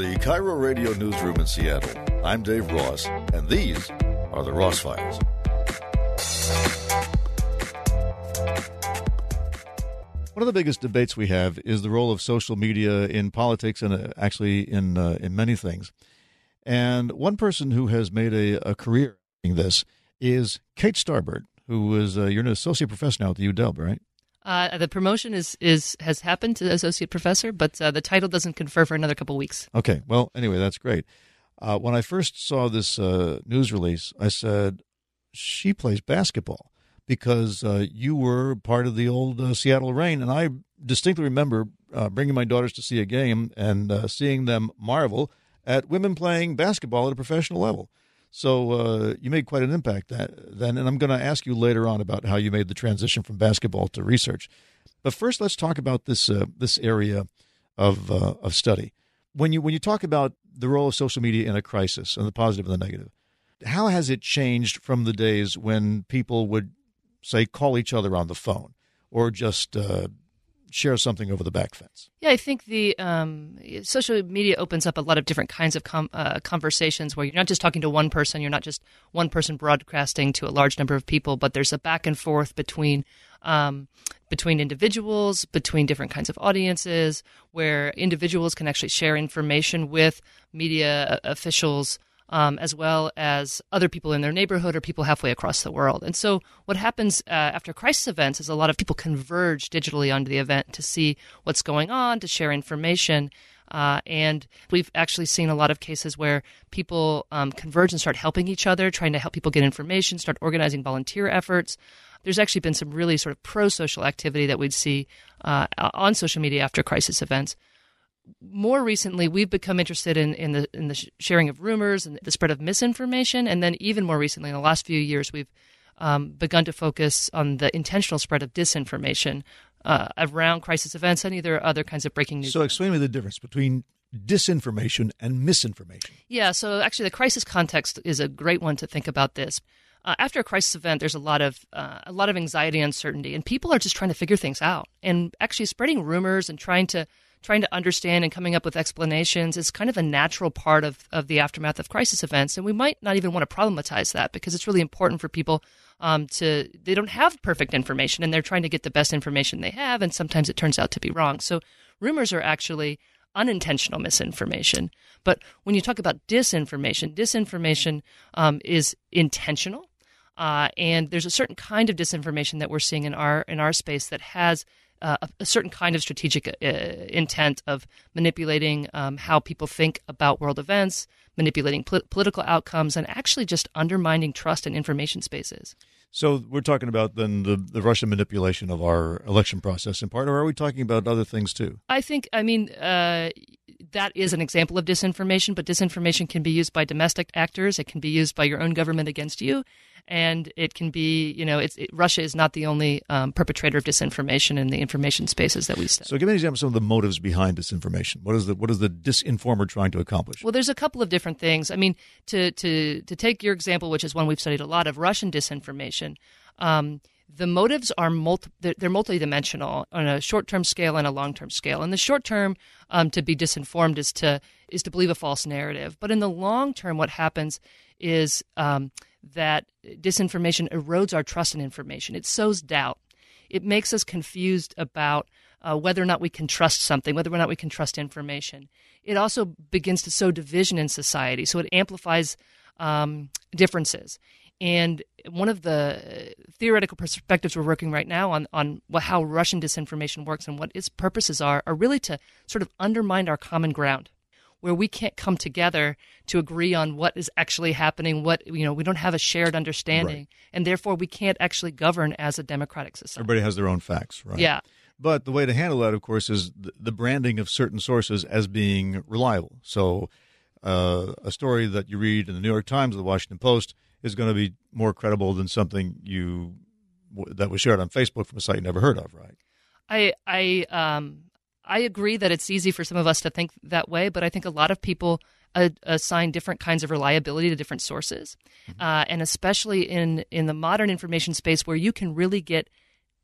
the KIRO Radio Newsroom in Seattle, I'm Dave Ross, and these are the Ross Files. One of the biggest debates we have is the role of social media in politics and uh, actually in uh, in many things. And one person who has made a, a career in this is Kate Starbird, who is uh, you're an associate professor now at the UW, right? Uh, the promotion is, is has happened to associate professor, but uh, the title doesn't confer for another couple weeks. Okay. Well, anyway, that's great. Uh, when I first saw this uh, news release, I said, "She plays basketball," because uh, you were part of the old uh, Seattle Reign, and I distinctly remember bringing my daughters to see a game and seeing them marvel at women playing basketball at a professional level. So uh, you made quite an impact that, then, and I'm going to ask you later on about how you made the transition from basketball to research. But first, let's talk about this uh, this area of uh, of study. When you when you talk about the role of social media in a crisis and the positive and the negative, how has it changed from the days when people would say call each other on the phone or just uh, share something over the back fence. Yeah, I think the um, social media opens up a lot of different kinds of com- uh, conversations where you're not just talking to one person, you're not just one person broadcasting to a large number of people, but there's a back and forth between um, between individuals, between different kinds of audiences, where individuals can actually share information with media officials um, as well as other people in their neighborhood or people halfway across the world. And so, what happens uh, after crisis events is a lot of people converge digitally onto the event to see what's going on, to share information. Uh, and we've actually seen a lot of cases where people um, converge and start helping each other, trying to help people get information, start organizing volunteer efforts. There's actually been some really sort of pro social activity that we'd see uh, on social media after crisis events more recently, we've become interested in, in the in the sharing of rumors and the spread of misinformation, and then even more recently, in the last few years, we've um, begun to focus on the intentional spread of disinformation uh, around crisis events and either other kinds of breaking news. So, explain me the difference between disinformation and misinformation. Yeah, so actually, the crisis context is a great one to think about this. Uh, after a crisis event, there's a lot of uh, a lot of anxiety, and uncertainty, and people are just trying to figure things out. And actually, spreading rumors and trying to trying to understand and coming up with explanations is kind of a natural part of, of the aftermath of crisis events. And we might not even want to problematize that because it's really important for people um, to, they don't have perfect information and they're trying to get the best information they have. And sometimes it turns out to be wrong. So rumors are actually unintentional misinformation. But when you talk about disinformation, disinformation um, is intentional. Uh, and there's a certain kind of disinformation that we're seeing in our in our space that has uh, a, certain kind of strategic uh, intent of manipulating um, how people think about world events, manipulating pol- political outcomes, and actually just undermining trust in information spaces. So we're talking about then the, the Russian manipulation of our election process in part, or are we talking about other things too? I think, I mean, uh, that is an example of disinformation, but disinformation can be used by domestic actors. It can be used by your own government against you and it can be, you know, it, Russia is not the only um, perpetrator of disinformation in the information spaces that we study. So, give me an example of some of the motives behind disinformation. What is the what is the disinformer trying to accomplish? Well, there's a couple of different things. I mean, to to to take your example, which is one we've studied a lot of Russian disinformation. Um, the motives are multi, they're, they're multidimensional on a short-term scale and a long-term scale. In the short term, um, to be disinformed is to is to believe a false narrative. But in the long term, what happens is um, that disinformation erodes our trust in information. It sows doubt. It makes us confused about uh, whether or not we can trust something, whether or not we can trust information. It also begins to sow division in society, so it amplifies um, differences. And one of the theoretical perspectives we're working right now on on how Russian disinformation works and what its purposes are are really to sort of undermine our common ground where we can't come together to agree on what is actually happening, what, you know, we don't have a shared understanding, right. and therefore we can't actually govern as a democratic society. Everybody has their own facts, right? Yeah. But the way to handle that, of course, is the branding of certain sources as being reliable. So, uh, a story that you read in the New York Times or the Washington Post is going to be more credible than something you that was shared on Facebook from a site you never heard of, right? I I um I agree that it's easy for some of us to think that way, but I think a lot of people uh, assign different kinds of reliability to different sources, mm-hmm. uh, and especially in in the modern information space where you can really get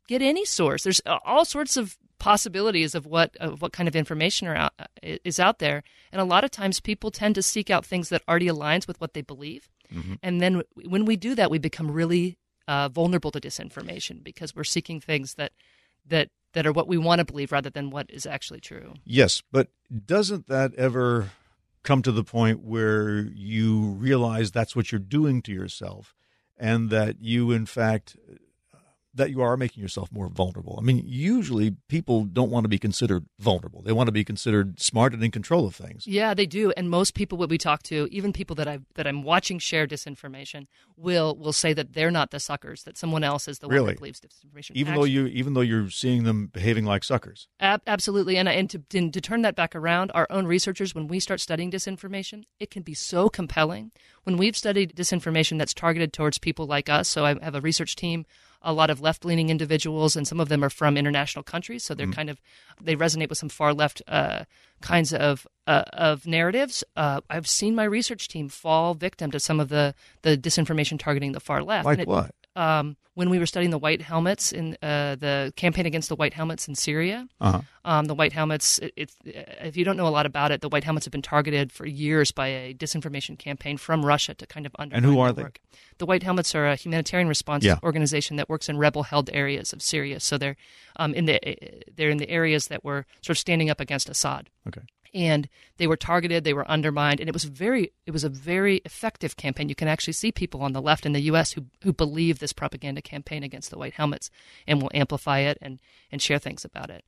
get any source. There's all sorts of possibilities of what of what kind of information are out, is out there. And a lot of times, people tend to seek out things that already aligns with what they believe. Mm-hmm. And then when we do that, we become really uh, vulnerable to disinformation because we're seeking things that that that are what we want to believe rather than what is actually true. Yes, but doesn't that ever come to the point where you realize that's what you're doing to yourself and that you in fact that you are making yourself more vulnerable. I mean, usually people don't want to be considered vulnerable. They want to be considered smart and in control of things. Yeah, they do. And most people that we talk to, even people that I that I'm watching share disinformation, will will say that they're not the suckers, that someone else is the really? one that believes disinformation. Even Actually, though you even though you're seeing them behaving like suckers. Ab- absolutely. And and to, and to turn that back around, our own researchers when we start studying disinformation, it can be so compelling. When we've studied disinformation that's targeted towards people like us, so I have a research team a lot of left leaning individuals, and some of them are from international countries, so they're mm. kind of they resonate with some far left uh, kinds of uh, of narratives. Uh, I've seen my research team fall victim to some of the the disinformation targeting the far left. Like it, what? Um, when we were studying the white helmets in uh, the campaign against the white helmets in Syria. Uh-huh. Um, the white helmets, it, if you don't know a lot about it, the white helmets have been targeted for years by a disinformation campaign from Russia to kind of undermine. And who are they? Work. The white helmets are a humanitarian response yeah. organization that works in rebel-held areas of Syria. So they're um, in the they're in the areas that were sort of standing up against Assad. Okay and they were targeted they were undermined and it was very it was a very effective campaign. You can actually see people on the left in the US who who believe this propaganda campaign against the white helmets and will amplify it and and share things about it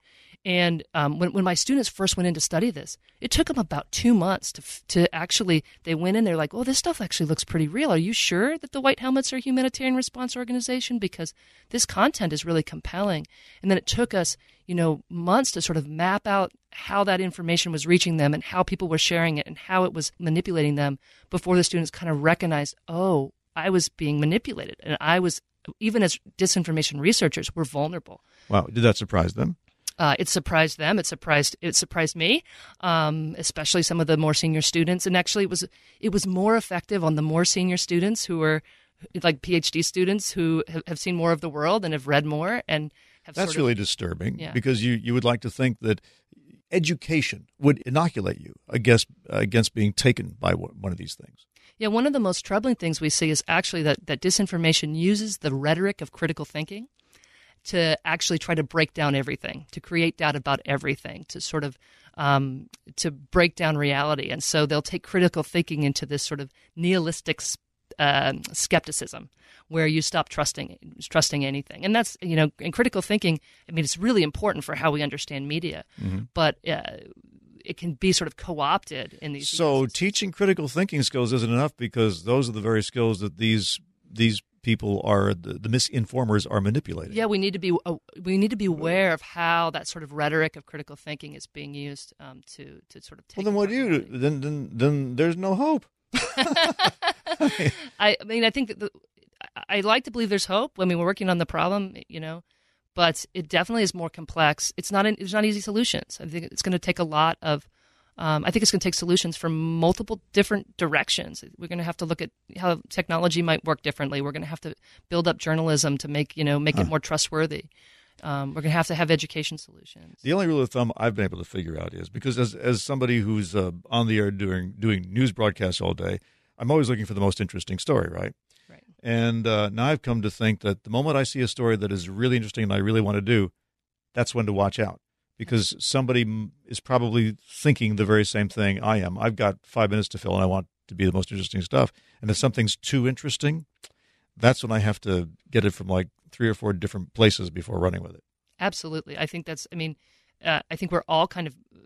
and um, when, when my students first went in to study this, it took them about two months to, to actually, they went in, they're like, oh, this stuff actually looks pretty real. Are you sure that the White Helmets are a humanitarian response organization? Because this content is really compelling. And then it took us, you know, months to sort of map out how that information was reaching them and how people were sharing it and how it was manipulating them before the students kind of recognized, oh, I was being manipulated. And I was, even as disinformation researchers, we're vulnerable. Wow. Did that surprise them? Uh, it surprised them. It surprised it surprised me, um, especially some of the more senior students. And actually, it was it was more effective on the more senior students who were like PhD students who have, have seen more of the world and have read more and have. That's sort really of, disturbing yeah. because you you would like to think that education would inoculate you against against being taken by one of these things. Yeah, one of the most troubling things we see is actually that, that disinformation uses the rhetoric of critical thinking to actually try to break down everything, to create doubt about everything, to sort of um, to break down reality. And so they'll take critical thinking into this sort of nihilistic uh, skepticism, where you stop trusting trusting anything. And that's you know, in critical thinking, I mean, it's really important for how we understand media, mm-hmm. but. Uh, it can be sort of co-opted in these. So teaching critical thinking skills isn't enough because those are the very skills that these these people are the, the misinformers are manipulating. Yeah, we need to be uh, we need to be aware of how that sort of rhetoric of critical thinking is being used um, to to sort of. well, then what do you do? Then then then there's no hope. I, I mean, I think that the, I like to believe there's hope when we were working on the problem, you know, but it definitely is more complex. It's not an, it's not easy solutions. I think it's going to take a lot of um, I think it's going to take solutions from multiple different directions. We're going to have to look at how technology might work differently. We're going to have to build up journalism to make you know make huh. it more trustworthy. Um, we're going to have to have education solutions. The only rule of thumb I've been able to figure out is because as as somebody who's uh, on the air doing doing news broadcasts all day, I'm always looking for the most interesting story, right? Right. And uh, now I've come to think that the moment I see a story that is really interesting and I really want to do, that's when to watch out because somebody is probably thinking the very same thing I am. I've got five minutes to fill and I want to be the most interesting stuff. And if something's too interesting, that's when I have to get it from like three or four different places before running with it. Absolutely. I think that's, I mean, uh, I think we're all kind of uh,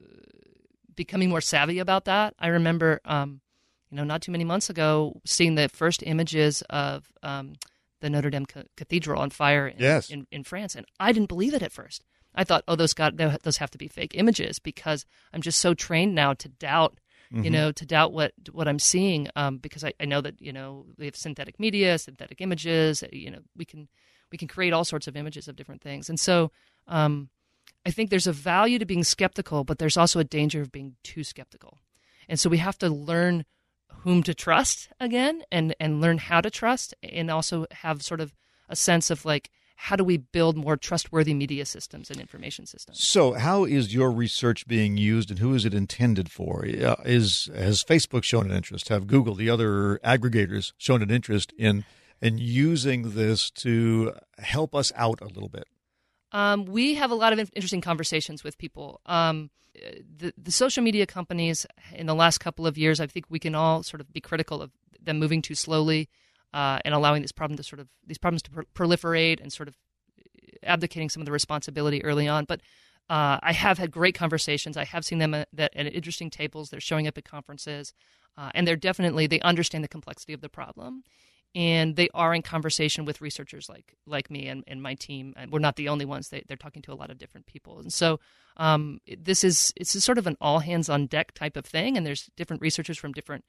becoming more savvy about that. I remember, um, you know, not too many months ago, seeing the first images of um, the Notre Dame Cathedral on fire in, yes. in, in France. And I didn't believe it at first. I thought, oh, those got those have to be fake images because I'm just so trained now to doubt, mm-hmm. you know, to doubt what what I'm seeing um, because I, I know that you know we have synthetic media, synthetic images. You know, we can we can create all sorts of images of different things, and so um, I think there's a value to being skeptical, but there's also a danger of being too skeptical, and so we have to learn whom to trust again, and and learn how to trust, and also have sort of a sense of like how do we build more trustworthy media systems and information systems? So, how is your research being used, and who is it intended for? Uh, is has Facebook shown an interest? Have Google, the other aggregators, shown an interest in in using this to help us out a little bit? Um, we have a lot of interesting conversations with people. Um, the, the social media companies in the last couple of years, I think we can all sort of be critical of them moving too slowly uh, and allowing this problem to sort of these problems to pr- proliferate and sort of abdicating some of the responsibility early on. But uh, I have had great conversations. I have seen them at, at interesting tables. They're showing up at conferences, uh, and they're definitely they understand the complexity of the problem, and they are in conversation with researchers like like me and, and my team. And we're not the only ones. They, they're talking to a lot of different people, and so um, this is it's sort of an all hands on deck type of thing. And there's different researchers from different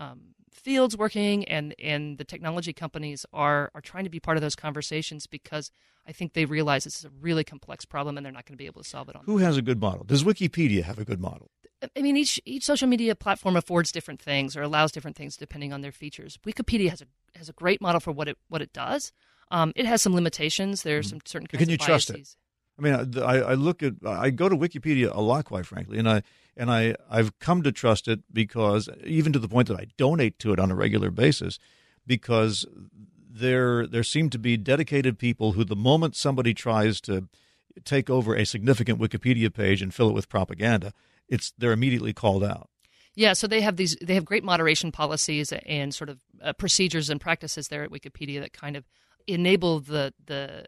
um, fields working, and and the technology companies are are trying to be part of those conversations because I think they realize this is a really complex problem, and they're not going to be able to solve it on. Who has a good model? Does Wikipedia have a good model? I mean, each each social media platform affords different things or allows different things depending on their features. Wikipedia has a has a great model for what it what it does. Um, it has some limitations. There are some certain Can you trust it? I mean, I, I look at I go to Wikipedia a lot, quite frankly, and I and I I've come to trust it because even to the point that I donate to it on a regular basis, because there there seem to be dedicated people who, the moment somebody tries to take over a significant Wikipedia page and fill it with propaganda, it's they're immediately called out. Yeah, so they have these they have great moderation policies and sort of uh, procedures and practices there at Wikipedia that kind of enable the the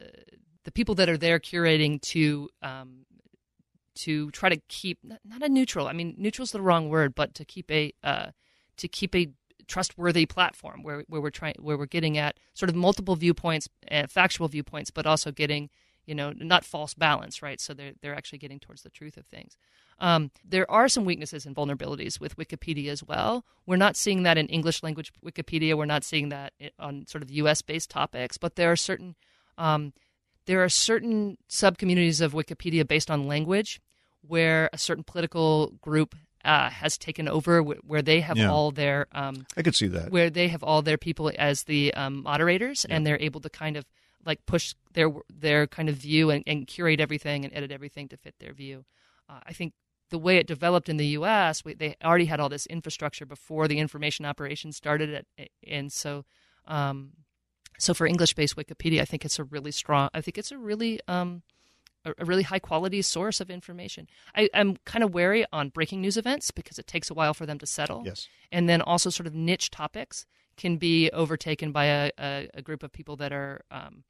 the people that are there curating to um, to try to keep not a neutral. I mean, neutral is the wrong word, but to keep a uh, to keep a trustworthy platform where where we're trying where we're getting at sort of multiple viewpoints, uh, factual viewpoints, but also getting you know not false balance, right? So they're they're actually getting towards the truth of things. Um, there are some weaknesses and vulnerabilities with Wikipedia as well. We're not seeing that in English language Wikipedia. We're not seeing that on sort of U.S. based topics, but there are certain um, there are certain sub communities of Wikipedia based on language where a certain political group uh, has taken over, where they have Yeah. all their um, I could see that. where they have all their people as the um, moderators, Yeah. and they're able to kind of like push their their kind of view and, and curate everything and edit everything to fit their view. Uh, I think the way it developed in the U.S., we, they already had all this infrastructure before the information operations started, at, and so um, so for English-based Wikipedia, I think it's a really strong. I think it's a really um, a, really high quality source of information. I, I'm kind of wary on breaking news events because it takes a while for them to settle Yes. and then also sort of niche topics can be overtaken by a, a, a group of people that are um,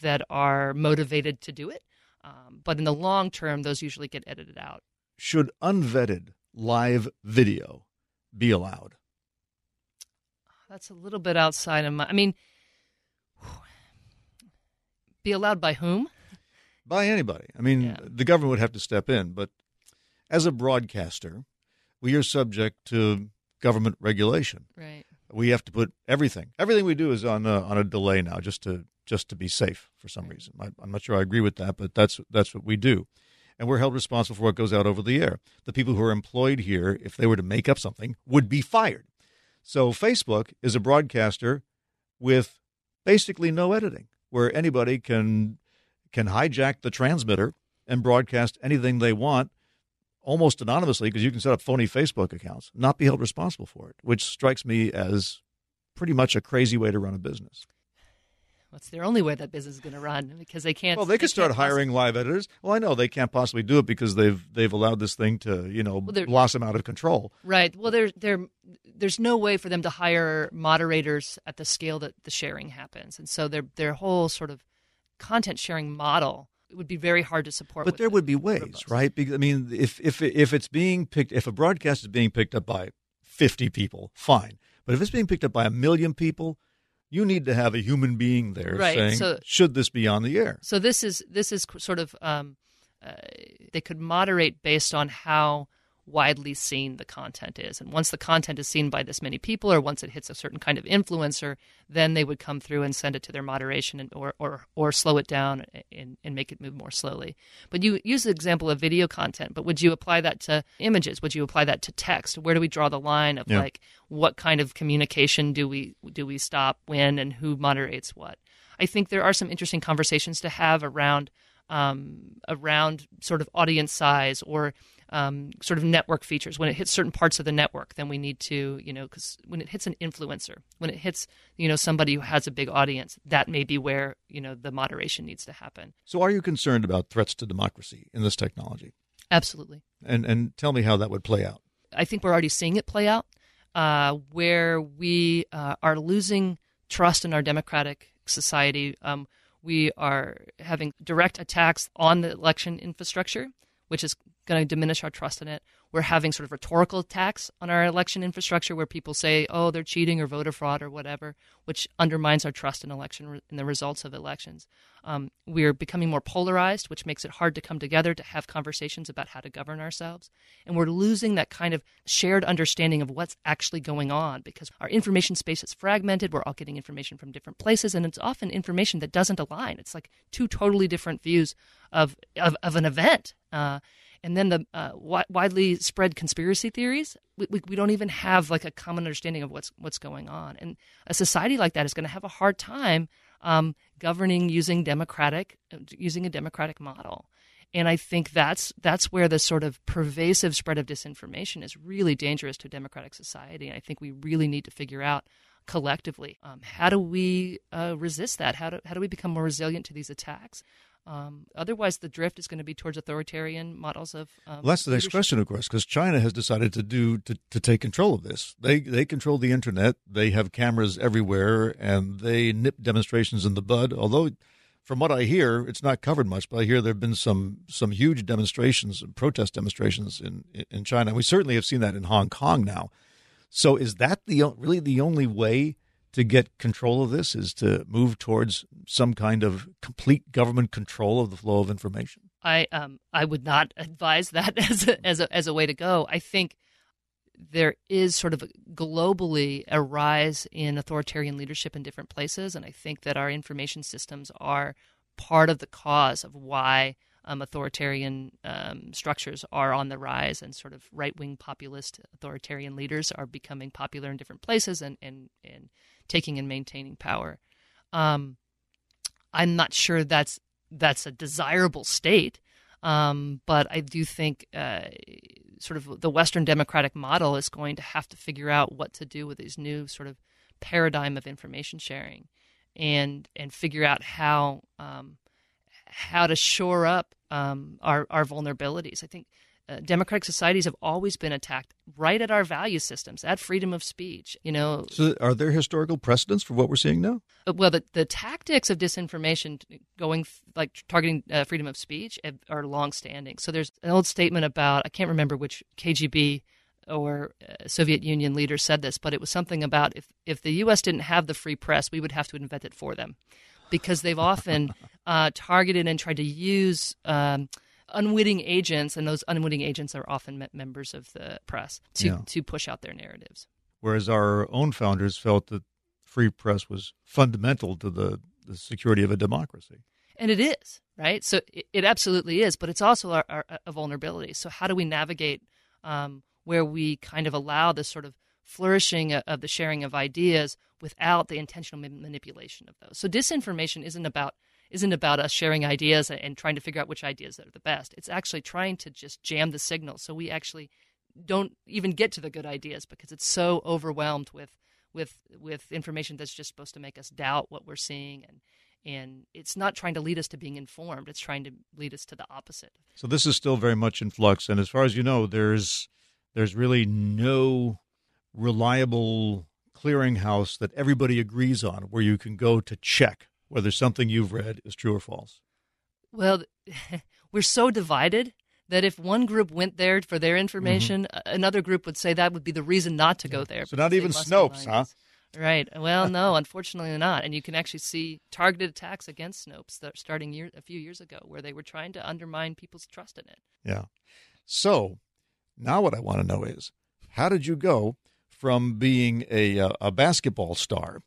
that are motivated to do it. Um, but in the long term, those usually get edited out. Should unvetted live video be allowed? That's a little bit outside of my. I mean, be allowed by whom? by anybody. I mean, Yeah. the government would have to step in, but as a broadcaster, we are subject to government regulation. Right. We have to put everything. Everything we do is on a, on a delay now, just to just to be safe for some Right. reason. I, I'm not sure I agree with that, but that's that's what we do, and we're held responsible for what goes out over the air. The people who are employed here, if they were to make up something, would be fired. So Facebook is a broadcaster with basically no editing, where anybody can can hijack the transmitter and broadcast anything they want almost anonymously because you can set up phony Facebook accounts, not be held responsible for it, which strikes me as pretty much a crazy way to run a business. What's their only way that business is going to run because they can't. Well, they could start hiring live editors. Well, I know they can't possibly do it because they've they've allowed this thing to you know they're- blossom out of control. Right. Well, there, there, there's no way for them to hire moderators at the scale that the sharing happens, and so their their whole sort of content sharing model it would be very hard to support. But there would be ways, robust. right? Because I mean, if if if it's being picked, if a broadcast is being picked up by fifty people, fine. But if it's being picked up by a million people, you need to have a human being there Right, saying, so- "Should this be on the air?" So this is this is sort of um, uh, they could moderate based on how widely seen the content is, and once the content is seen by this many people, or once it hits a certain kind of influencer, then they would come through and send it to their moderation, and, or or or slow it down and, and make it move more slowly. But you use the example of video content, but would you apply that to images? Would you apply that to text? Where do we draw the line of Yeah. like what kind of communication do we do we stop when and who moderates what? I think there are some interesting conversations to have around um, around sort of audience size or um, sort of network features. When it hits certain parts of the network, then we need to, you know, because when it hits an influencer, when it hits, you know, somebody who has a big audience, that may be where, you know, the moderation needs to happen. So, are you concerned about threats to democracy in this technology? Absolutely. And and tell me how that would play out. I think we're already seeing it play out, uh, where we uh, are losing trust in our democratic society. Um, we are having direct attacks on the election infrastructure, which is going to diminish our trust in it. We're having sort of rhetorical attacks on our election infrastructure where people say, oh, they're cheating or voter fraud or whatever, which undermines our trust in election in the results of elections. Um, we're becoming more polarized, which makes it hard to come together to have conversations about how to govern ourselves. And we're losing that kind of shared understanding of what's actually going on because our information space is fragmented. We're all getting information from different places, and it's often information that doesn't align. It's like two totally different views of, of, of an event. Uh, and then the uh, wi- widely spread conspiracy theories. We, we, we, don't even have like a common understanding of what's what's going on, and a society like that is going to have a hard time um, governing using democratic using a democratic model. And I think that's that's where the sort of pervasive spread of disinformation is really dangerous to a democratic society. And I think we really need to figure out collectively um, how do we uh, resist that? How do how do we become more resilient to these attacks? Um, otherwise, the drift is going to be towards authoritarian models of. Um, well, that's the next question, of course, because China has decided to do to, to take control of this. They they control the internet. They have cameras everywhere, and they nip demonstrations in the bud. Although, from what I hear, it's not covered much, but I hear there have been some some huge demonstrations, protest demonstrations in in China. We certainly have seen that in Hong Kong now. So, is that the really the only way? To get control of this is to move towards some kind of complete government control of the flow of information? I um I would not advise that as a, as a as a way to go. I think there is sort of globally a rise in authoritarian leadership in different places, and I think that our information systems are part of the cause of why um, authoritarian um, structures are on the rise, and sort of right wing populist authoritarian leaders are becoming popular in different places, and and and taking and maintaining power. Um, I'm not sure that's that's a desirable state, um, but I do think uh, sort of the Western democratic model is going to have to figure out what to do with these new sort of paradigm of information sharing, and and figure out how um, how to shore up um, our our vulnerabilities. I think uh, democratic societies have always been attacked right at our value systems, at freedom of speech. You know, so are there historical precedents for what we're seeing now? Uh, well, the the tactics of disinformation, going like targeting uh, freedom of speech, are longstanding. So there's an old statement about I can't remember which KGB or uh, Soviet Union leader said this, but it was something about if if the U.S. didn't have the free press, we would have to invent it for them, because they've often uh, targeted and tried to use. Um, unwitting agents, and those unwitting agents are often members of the press to yeah. to push out their narratives. Whereas our own founders felt that free press was fundamental to the, the security of a democracy. And it is, right? So it, it absolutely is, but it's also our, our, a vulnerability. So how do we navigate um, where we kind of allow this sort of flourishing of the sharing of ideas without the intentional manipulation of those? So disinformation isn't about isn't about us sharing ideas and trying to figure out which ideas are the best. It's actually trying to just jam the signal. So we actually don't even get to the good ideas because it's so overwhelmed with with with information that's just supposed to make us doubt what we're seeing. And and it's not trying to lead us to being informed. It's trying to lead us to the opposite. So this is still very much in flux. And as far as you know there's there's really no reliable clearinghouse that everybody agrees on where you can go to check whether something you've read is true or false? Well, we're so divided that if one group went there for their information, mm-hmm. another group would say that would be the reason not to go there. So not even Snopes, huh? Right. Well, no, unfortunately not. And you can actually see targeted attacks against Snopes starting year, a few years ago, where they were trying to undermine people's trust in it. Yeah. So now what I want to know is, how did you go from being a uh, a basketball star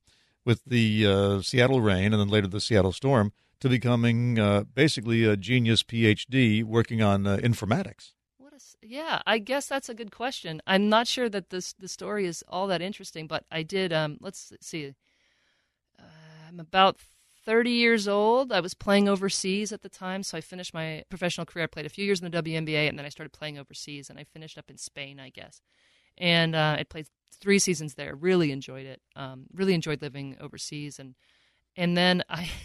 with the uh, Seattle Reign and then later the Seattle Storm to becoming uh, basically a genius PhD working on uh, informatics. What a, yeah, I guess that's a good question. I'm not sure that this the story is all that interesting, but I did. Um, let's see. Uh, I'm about 30 years old. I was playing overseas at the time, so I finished my professional career. I played a few years in the WNBA, and then I started playing overseas, and I finished up in Spain, I guess. And uh, I played three seasons there. Really enjoyed it. Um, really enjoyed living overseas, and and then I.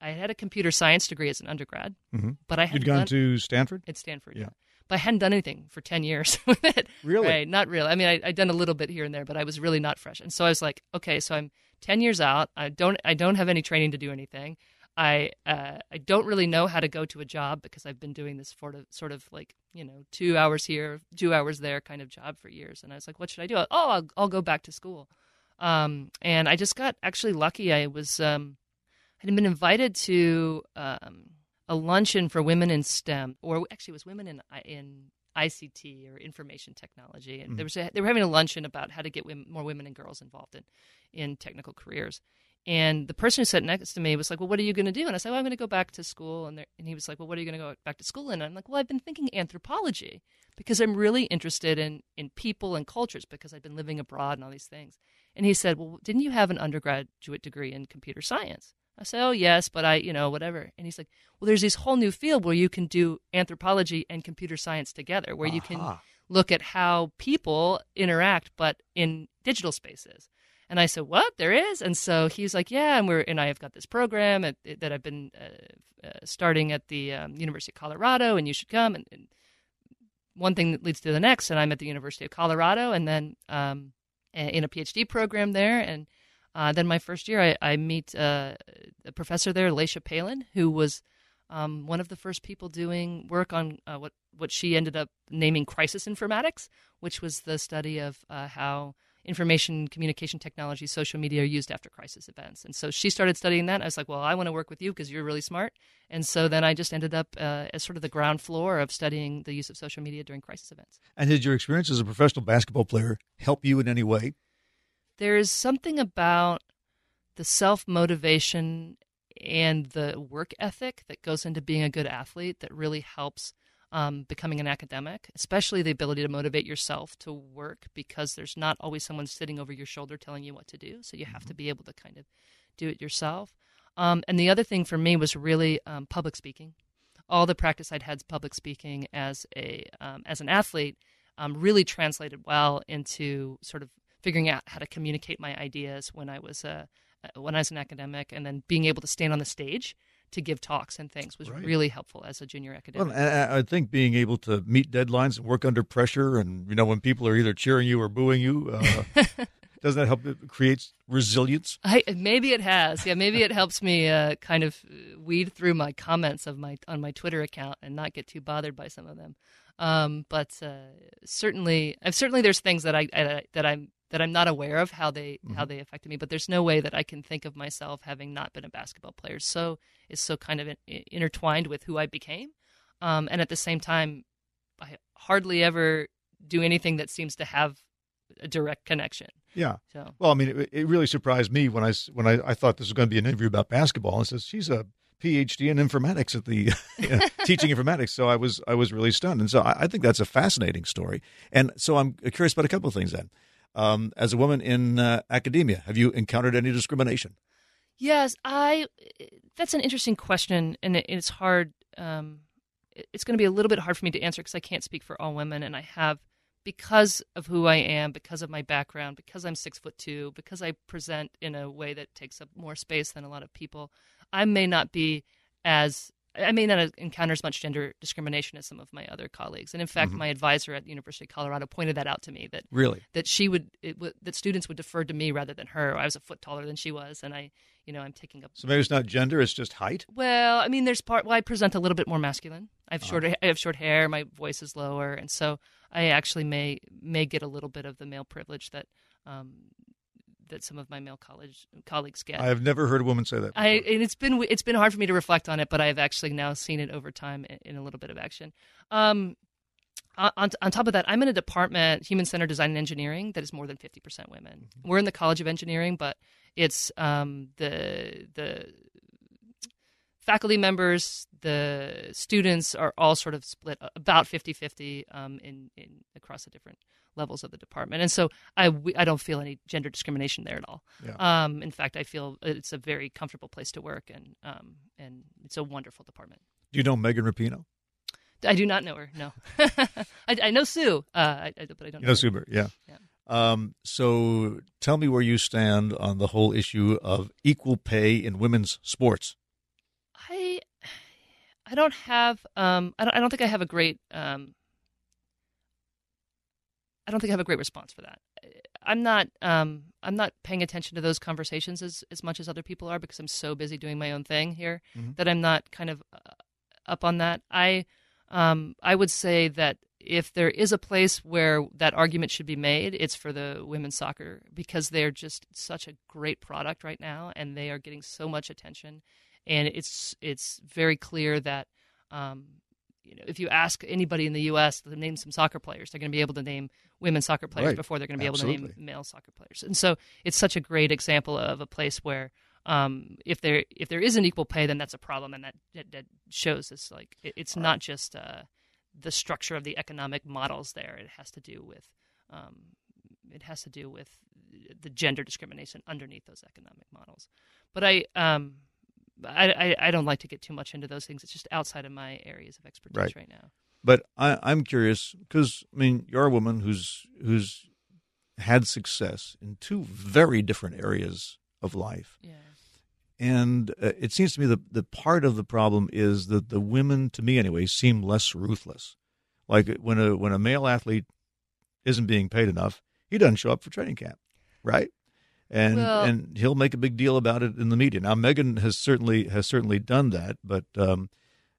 I had a computer science degree as an undergrad, mm-hmm. but I had gone done, to Stanford. at Stanford. Yeah. But I hadn't done anything for 10 years with it. Really? Right. Not really. I mean, I, I'd done a little bit here and there, but I was really not fresh. And so I was like, okay, so I'm 10 years out. I don't, I don't have any training to do anything. I, uh, I don't really know how to go to a job because I've been doing this sort of, sort of like, you know, two hours here, two hours there kind of job for years. And I was like, what should I do? Oh, I'll, I'll go back to school. Um, and I just got actually lucky. I was, um, had been invited to, um, a luncheon for women in STEM, or actually it was women in in ICT or information technology, and Mhm. there was a, they were having a luncheon about how to get women, more women and girls involved in in technical careers. And the person who sat next to me was like, "Well, what are you going to do?" And I said, "Well, I'm going to go back to school." And, and he was like, "Well, what are you going to go back to school in?" And I'm like, "Well, I've been thinking anthropology because I'm really interested in in people and cultures because I've been living abroad and all these things." And he said, "Well, didn't you have an undergraduate degree in computer science?" I said, "Oh, yes, but I, you know, whatever." And he's like, "Well, there's this whole new field where you can do anthropology and computer science together, where you can look at how people interact, but in digital spaces." And I said, "What? There is?" And so he's like, "Yeah." And we're and I have got this program at, that I've been uh, uh, starting at the um, University of Colorado, and you should come. And, and one thing that leads to the next, and I'm at the University of Colorado, and then um, in a PhD program there, and uh, then my first year, I, I meet uh, a professor there, Leysia Palen, who was um, one of the first people doing work on uh, what what she ended up naming crisis informatics, which was the study of uh, how information communication technology, social media are used after crisis events. And so she started studying that. I was like, well, I want to work with you because you're really smart. And so then I just ended up uh, as sort of the ground floor of studying the use of social media during crisis events. And did your experience as a professional basketball player help you in any way? there is something about the self motivation and the work ethic that goes into being a good athlete that really helps um, becoming an academic, especially the ability to motivate yourself to work because there's not always someone sitting over your shoulder telling you what to do. So you have to be able to kind of do it yourself. Um, and the other thing for me was really um, public speaking. All the practice I'd had public speaking as a um, as an athlete um, really translated well into sort of figuring out how to communicate my ideas when I was a when I was an academic, and then being able to stand on the stage to give talks and things was Right. really helpful as a junior academic. Well, I, I think being able to meet deadlines and work under pressure, and you know when people are either cheering you or booing you, uh, doesn't that help? It creates resilience. I, maybe it has. Yeah, maybe it helps me uh, kind of weed through my comments of my on my Twitter account and not get too bothered by some of them. Um, but uh, certainly, I've certainly there's things that I, I that I'm that I'm not aware of how they how they affected me. But there's no way that I can think of myself having not been a basketball player. So it's so kind of in, intertwined with who I became, um, and at the same time, I hardly ever do anything that seems to have a direct connection. Yeah. So Well, I mean, it, it really surprised me when I when I, I thought this was going to be an interview about basketball, and says she's a PhD in informatics at the teaching informatics. So I was I was really stunned, and so I, I think that's a fascinating story. And so I'm curious about a couple of things. Then, um, as a woman in uh, academia, have you encountered any discrimination? Yes, I. That's an interesting question, and it, it's hard. Um, it- it's going to be a little bit hard for me to answer because I can't speak for all women, and I have because of who I am, because of my background, because I'm six foot two, because I present in a way that takes up more space than a lot of people. I may not be as I may not encounter as much gender discrimination as some of my other colleagues, and in fact, my advisor at the University of Colorado pointed that out to me that Really? that she would it, w- that students would defer to me rather than her. I was a foot taller than she was, and I, you know, I'm taking up. So maybe it's not gender; it's just height. Well, I mean, there's part. Well, I present a little bit more masculine. I have Uh-huh. shorter. I have short hair. My voice is lower, and so I actually may may get a little bit of the male privilege that um, that some of my male college colleagues get. I have never heard a woman say that. I and it's been it's been hard for me to reflect on it, but I've actually now seen it over time in, in a little bit of action. Um, on, on top of that, I'm in a department, human centered design and engineering, that is more than 50% women. We're in the College of Engineering, but it's um, the the faculty members, the students are all sort of split about 50-50 um, in, in across the different levels of the department. And so I, we, I don't feel any gender discrimination there at all. Yeah. Um, in fact, I feel it's a very comfortable place to work and um, and it's a wonderful department. Do you know Megan Rapinoe? I do not know her. No, I, I, know Sue, uh, I, I, but I don't you know. know Sue yeah. Yeah. Um, so tell me where you stand on the whole issue of equal pay in women's sports. I don't have um I don't I don't think I have a great um I don't think I have a great response for that. I'm not um I'm not paying attention to those conversations as as much as other people are because I'm so busy doing my own thing here Mhm. that I'm not kind of uh, up on that. I um I would say that if there is a place where that argument should be made, it's for the women's soccer because they're just such a great product right now and they are getting so much attention and it's it's very clear that um, you know if you ask anybody in the U.S. to name some soccer players, they're going to be able to name women soccer players Right. before they're going to be able to name male soccer players. And so it's such a great example of a place where um, if there if there isn't equal pay, then that's a problem, and that that, that shows us like it, it's not just uh, the structure of the economic models there. It has to do with um, it has to do with the gender discrimination underneath those economic models. But I um, I, I, I don't like to get too much into those things. It's just outside of my areas of expertise Right. right, now. But I, I'm curious because I mean you're a woman who's who's had success in two very different areas of life, Yeah. and uh, it seems to me that the part of the problem is that the women, to me anyway, seem less ruthless. Like when a when a male athlete isn't being paid enough, he doesn't show up for training camp, right? And Well- and he'll make a big deal about it in the media. Now Megan has certainly has certainly done that, but um,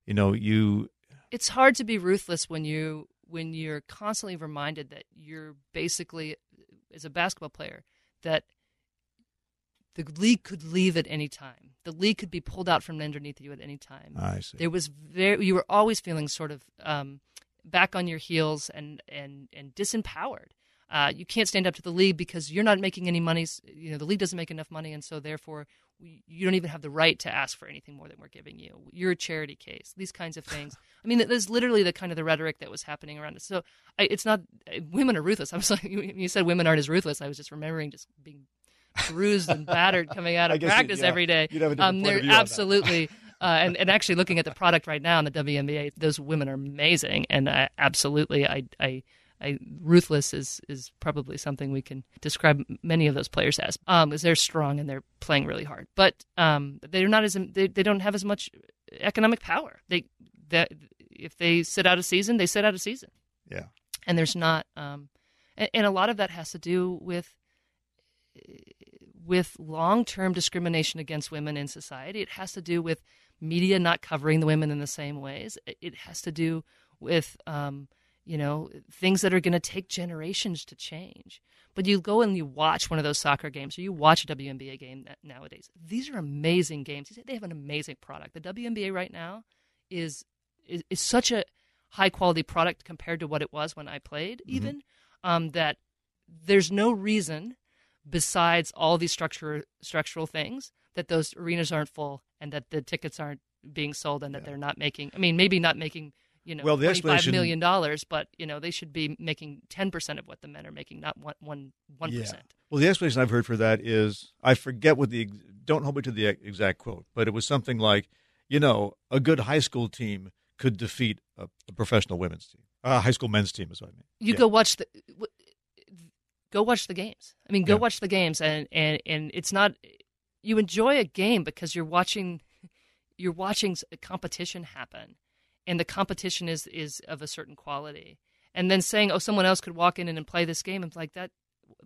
you know you It's hard to be ruthless when you when you're constantly reminded that you're basically as a basketball player that the league could leave at any time. The league could be pulled out from underneath you at any time. I see. there was very you were always feeling sort of um, back on your heels and and and disempowered. Uh, you can't stand up to the league because you're not making any money. You know the league doesn't make enough money, and so therefore we, you don't even have the right to ask for anything more than we're giving you. You're a charity case. These kinds of things. I mean, there's literally the kind of the rhetoric that was happening around us. So I, it's not women are ruthless. I was like, you said women aren't as ruthless. I was just remembering just being bruised and battered coming out of guess you- practice yeah, every day. you'd have a different Um, they're of view on that. absolutely uh, and, and actually looking at the product right now in the WNBA, those women are amazing, and I, absolutely, I, I, I, ruthless is is probably something we can describe many of those players as, um, because they're strong and they're playing really hard, but um, they're not as they, they don't have as much economic power. They that if they sit out a season, they sit out a season, yeah. and there's not, um, and, and a lot of that has to do with with long term discrimination against women in society. It has to do with media not covering the women in the same ways. It- It has to do with, um, you know, things that are going to take generations to change. But you go and you watch one of those soccer games or you watch a WNBA game nowadays. These are amazing games. They have an amazing product. The WNBA right now is is, is such a high quality product compared to what it was when I played, even um, that there's no reason besides all these structure, structural things that those arenas aren't full and that the tickets aren't being sold and that they're not making. I mean, maybe not making you know well, the explanation, million dollars, but you know they should be making ten percent of what the men are making, not one one one Yeah. percent. Well, the explanation I've heard for that is I forget what the don't hold me to the exact quote, but it was something like, you know, a good high school team could defeat a, a professional women's team, a high school men's team is what I mean. You Yeah. go watch the w- go watch the games. I mean, go Yeah. watch the games, and and and it's not you enjoy a game because you're watching you're watching competition happen, and the competition is is of a certain quality. And then saying, oh, someone else could walk in and play this game, and like that.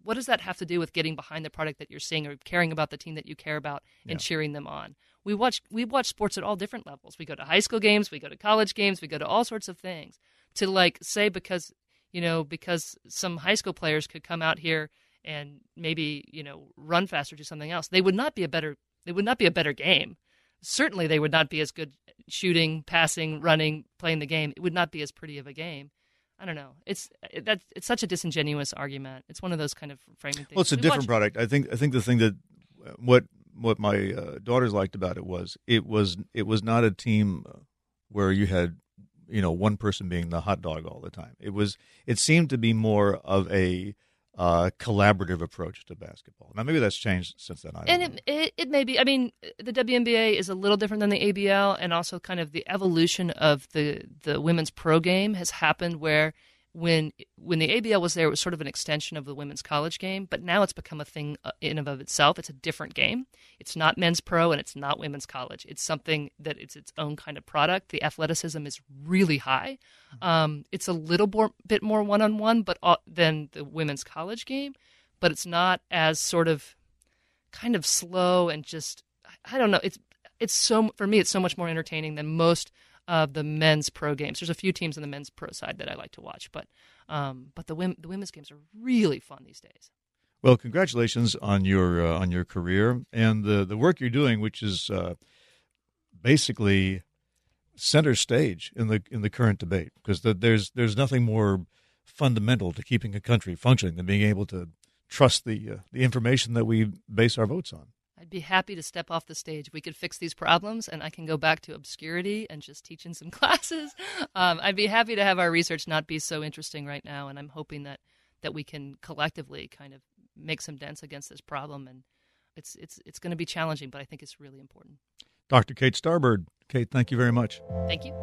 What does that have to do with getting behind the product that you're seeing, or caring about the team that you care about, and Yeah. cheering them on? We watch we watch sports at all different levels. We go to high school games, we go to college games, we go to all sorts of things. To like say because you know, because some high school players could come out here and maybe, you know, run faster, do something else. They would not be a better they would not be a better game. Certainly they would not be as good shooting, passing, running, playing the game. It would not be as pretty of a game. I don't know. It's that's it's such a disingenuous argument. It's one of those kind of framing things. Well, it's a We different watch- product. I think. I think the thing that what what my uh, daughters liked about it was it was it was not a team where you had you know one person being the hot dog all the time. It was it seemed to be more of a uh, collaborative approach to basketball. Now maybe that's changed since then. and it, it, it may be. I mean, the WNBA is a little different than the ABL, and also kind of the evolution of the the women's pro game has happened where when when the ABL was there, it was sort of an extension of the women's college game, but now it's become a thing uh, in and of itself. It's a different game. It's not men's pro and it's not women's college. It's something that it's its own kind of product. The athleticism is really high. Um, it's a little more, bit more one on one, but uh, than the women's college game, but it's not as sort of kind of slow and just I don't know. It's it's so for me it's so much more entertaining than most of the men's pro games. There's a few teams on the men's pro side that I like to watch, but um, but the the women's games are really fun these days. Well, congratulations on your uh, on your career and the the work you're doing, which is uh, basically center stage in the in the current debate, because the, there's there's nothing more fundamental to keeping a country functioning than being able to trust the uh, the information that we base our votes on. I'd be happy to step off the stage. We could fix these problems, and I can go back to obscurity and just teach in some classes. Um, I'd be happy to have our research not be so interesting right now, and I'm hoping that that we can collectively kind of make some dents against this problem. And it's it's it's going to be challenging, but I think it's really important. Dr. Kate Starbird, Kate, thank you very much. Thank you.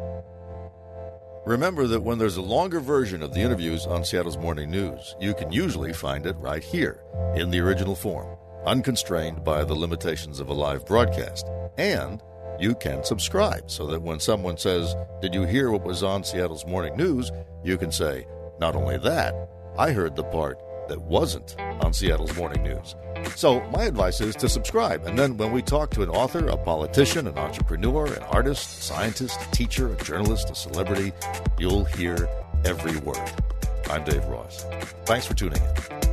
Remember that when there's a longer version of the interviews on Seattle's Morning News, you can usually find it right here in the original form unconstrained by the limitations of a live broadcast. And you can subscribe so that when someone says, Did you hear what was on Seattle's morning news? you can say, Not only that, I heard the part that wasn't on Seattle's morning news. So, my advice is to subscribe. And then when we talk to an author, a politician, an entrepreneur, an artist, a scientist, a teacher, a journalist, a celebrity, you'll hear every word. I'm Dave Ross. Thanks for tuning in.